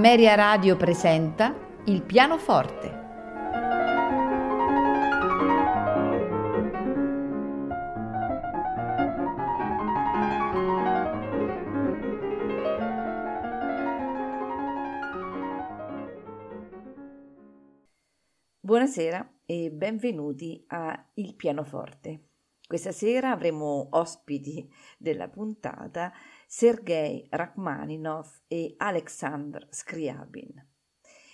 Ameria Radio presenta Il pianoforte. Buonasera e benvenuti a Il pianoforte. Questa sera avremo ospiti della puntata Sergei Rachmaninov e Alexandr Scriabin.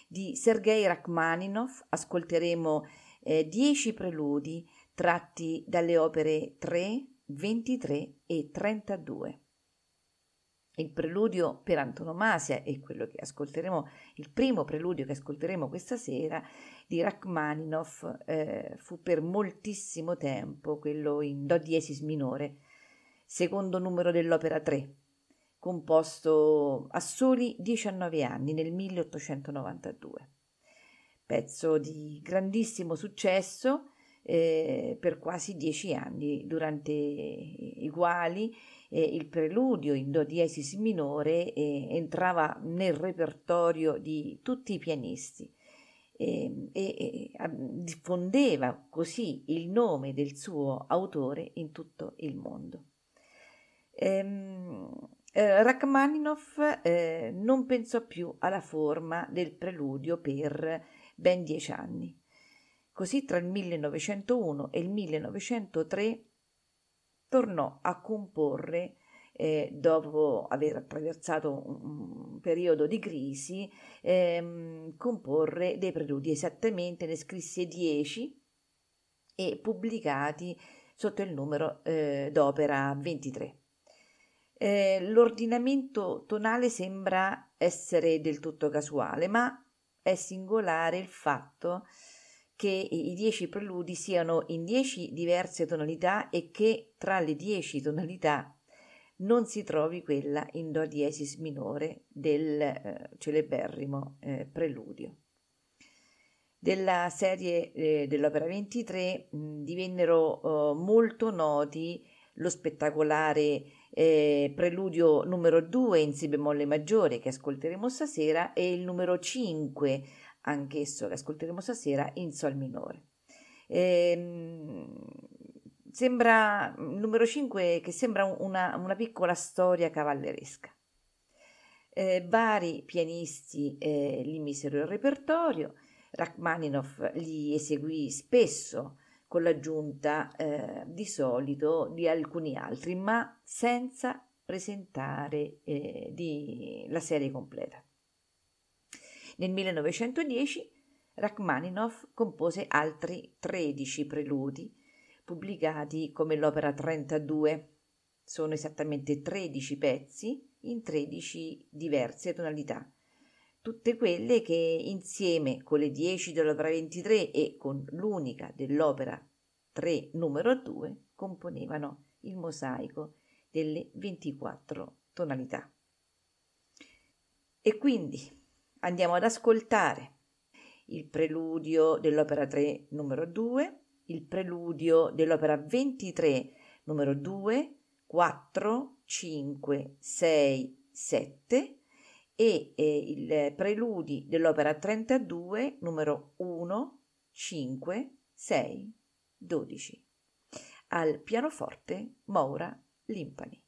Di Sergei Rachmaninov ascolteremo eh, dieci preludi tratti dalle opere 3, 23 e 32. Il preludio per antonomasia e quello che ascolteremo, il primo preludio che ascolteremo questa sera di Rachmaninov eh, fu per moltissimo tempo quello in Do diesis minore, secondo numero dell'opera 3, composto a soli 19 anni nel 1892. Pezzo di grandissimo successo eh, per quasi dieci anni, durante i quali eh, il preludio in do diesis minore eh, entrava nel repertorio di tutti i pianisti e, e, e diffondeva così il nome del suo autore in tutto il mondo. Ehm, eh, Rachmaninoff eh, non pensò più alla forma del preludio per ben dieci anni. Così tra il 1901 e il 1903 tornò a comporre eh, dopo aver attraversato un, periodo di crisi, ehm, comporre dei preludi. Esattamente ne scrisse dieci e pubblicati sotto il numero eh, d'opera 23. Eh, l'ordinamento tonale sembra essere del tutto casuale, ma è singolare il fatto che i dieci preludi siano in dieci diverse tonalità e che tra le dieci tonalità non si trovi quella in Do diesis minore del eh, celeberrimo eh, preludio. Della serie eh, dell'opera 23 mh, divennero oh, molto noti lo spettacolare eh, preludio numero 2 in Si bemolle maggiore che ascolteremo stasera e il numero 5, anch'esso che ascolteremo stasera, in Sol minore. Ehm, Sembra il numero 5 che sembra una, una piccola storia cavalleresca. Eh, vari pianisti eh, li misero in repertorio, Rachmaninoff li eseguì spesso con l'aggiunta eh, di solito di alcuni altri, ma senza presentare eh, di, la serie completa. Nel 1910 Rachmaninoff compose altri 13 preludi pubblicati come l'opera 32. Sono esattamente 13 pezzi in 13 diverse tonalità, tutte quelle che insieme con le 10 dell'opera 23 e con l'unica dell'opera 3 numero 2 componevano il mosaico delle 24 tonalità. E quindi andiamo ad ascoltare il preludio dell'opera 3 numero 2 il preludio dell'opera 23 numero 2, 4, 5, 6, 7 e eh, il preludi dell'opera 32 numero 1, 5, 6, 12 al pianoforte Maura Limpani.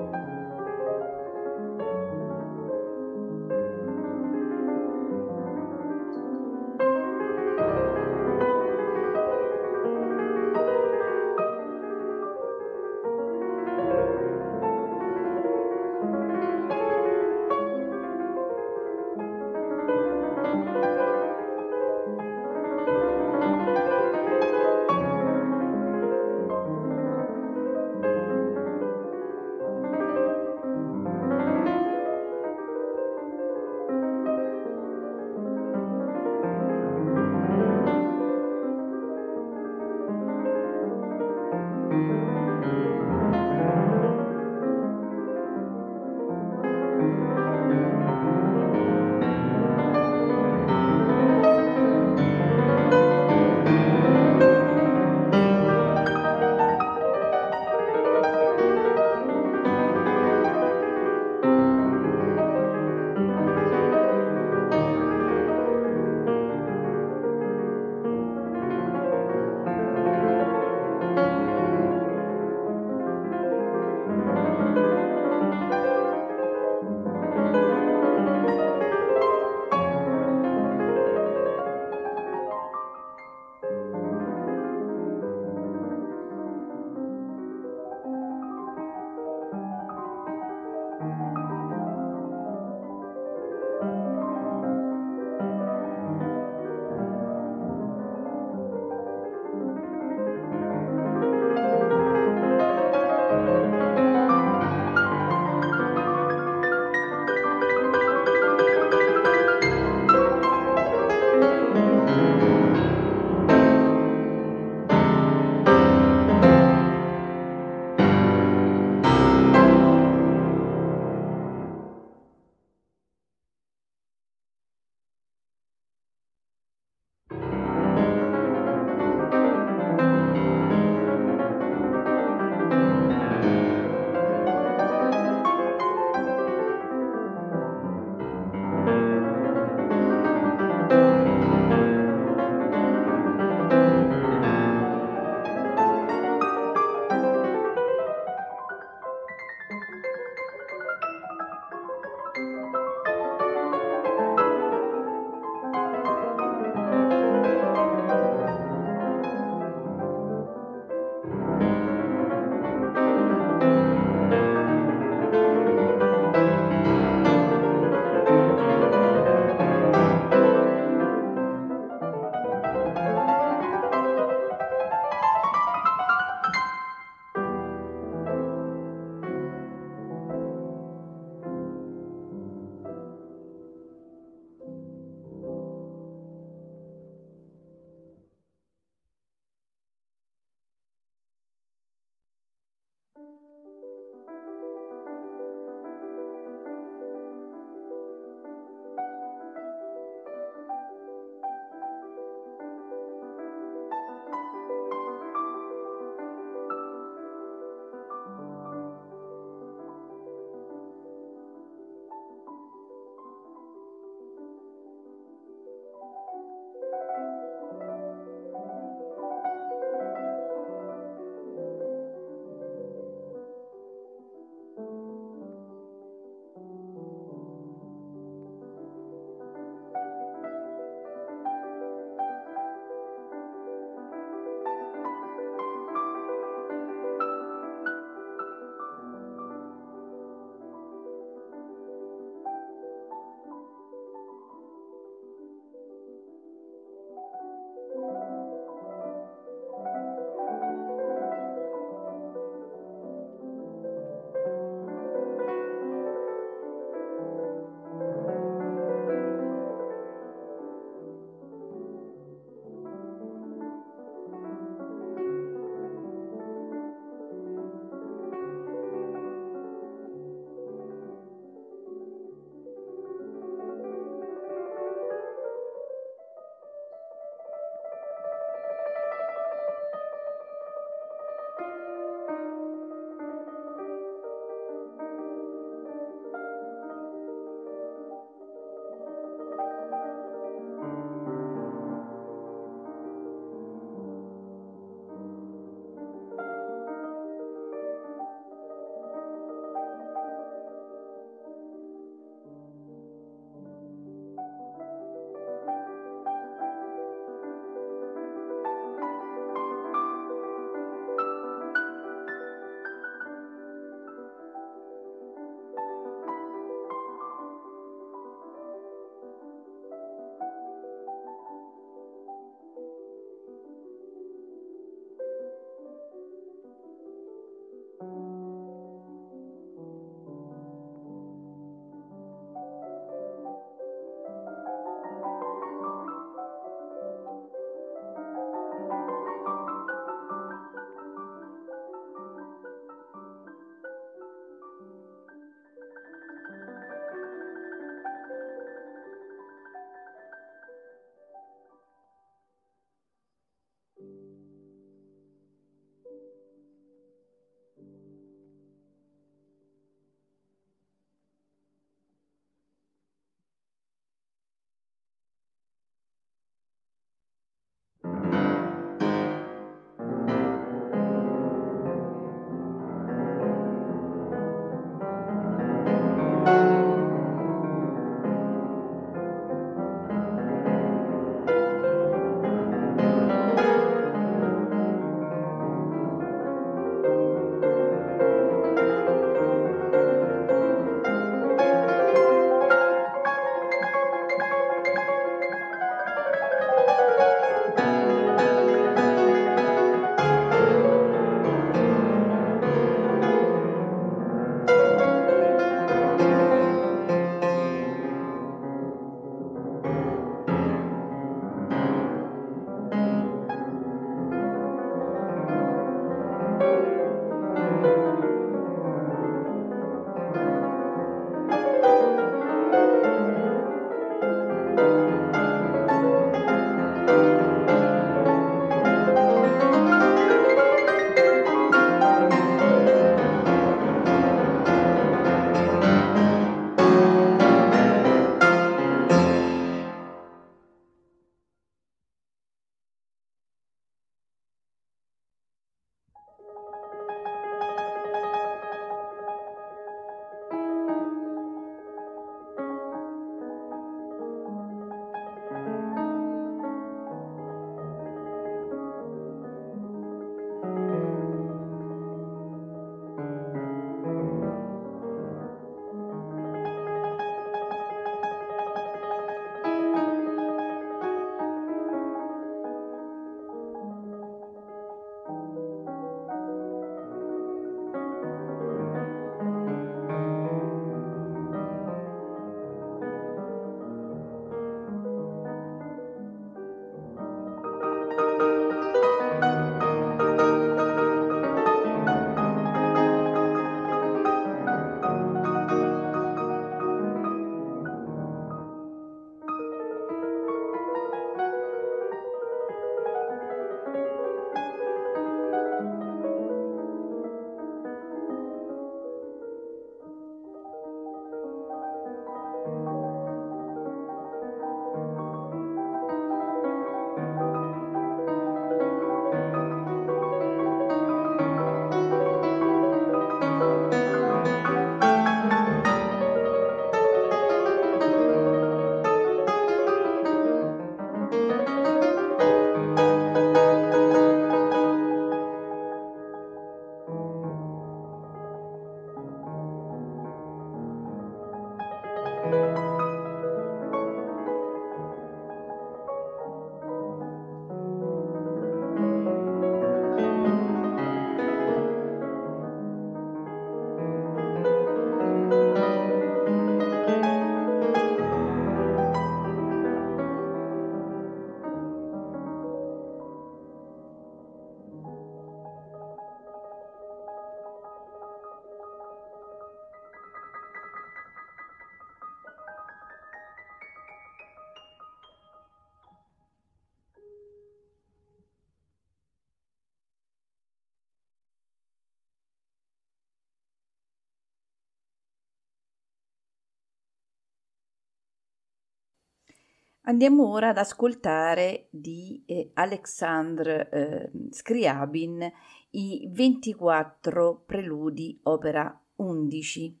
Andiamo ora ad ascoltare di eh, Alexandre eh, Scriabin i 24 preludi opera 11.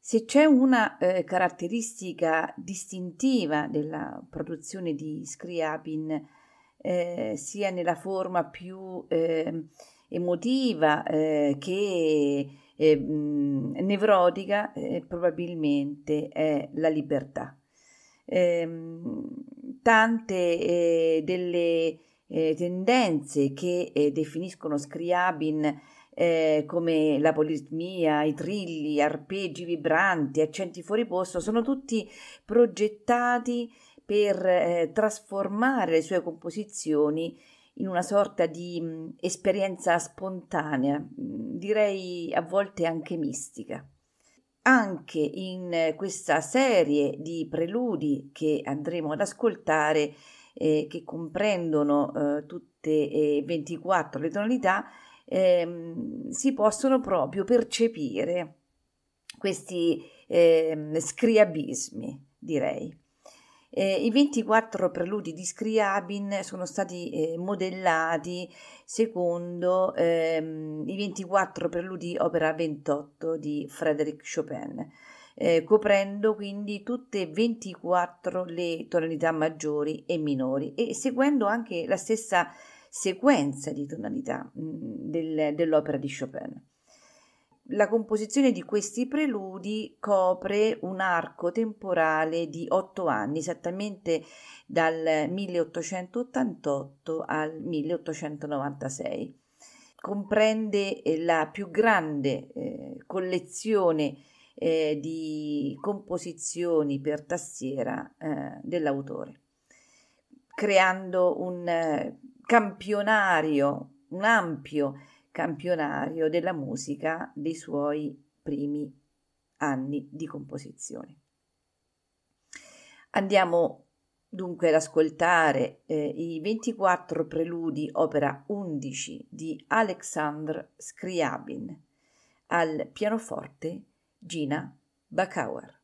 Se c'è una eh, caratteristica distintiva della produzione di Scriabin, eh, sia nella forma più ehm, emotiva eh, che eh, nevrotica, probabilmente è la libertà ehm, tante eh, delle eh, tendenze che eh, definiscono Scriabin eh, come la politmia, i trilli, arpeggi vibranti, accenti fuori posto, sono tutti progettati per eh, trasformare le sue composizioni in una sorta di mh, esperienza spontanea, mh, direi a volte anche mistica anche in questa serie di preludi che andremo ad ascoltare, eh, che comprendono eh, tutte e 24 le tonalità, ehm, si possono proprio percepire questi eh, scriabismi, direi. Eh, I 24 preludi di Scriabin sono stati eh, modellati secondo ehm, i 24 preludi opera 28 di Frédéric Chopin, eh, coprendo quindi tutte e 24 le tonalità maggiori e minori e seguendo anche la stessa sequenza di tonalità mh, mm, del, dell'opera di Chopin la composizione di questi preludi copre un arco temporale di otto anni, esattamente dal 1888 al 1896. Comprende eh, la più grande eh, collezione eh, di composizioni per tastiera eh, dell'autore, creando un eh, campionario, un ampio campionario della musica dei suoi primi anni di composizione. Andiamo dunque ad ascoltare eh, i 24 preludi opera 11 di Alexandre Scriabin al pianoforte Gina Bacauer.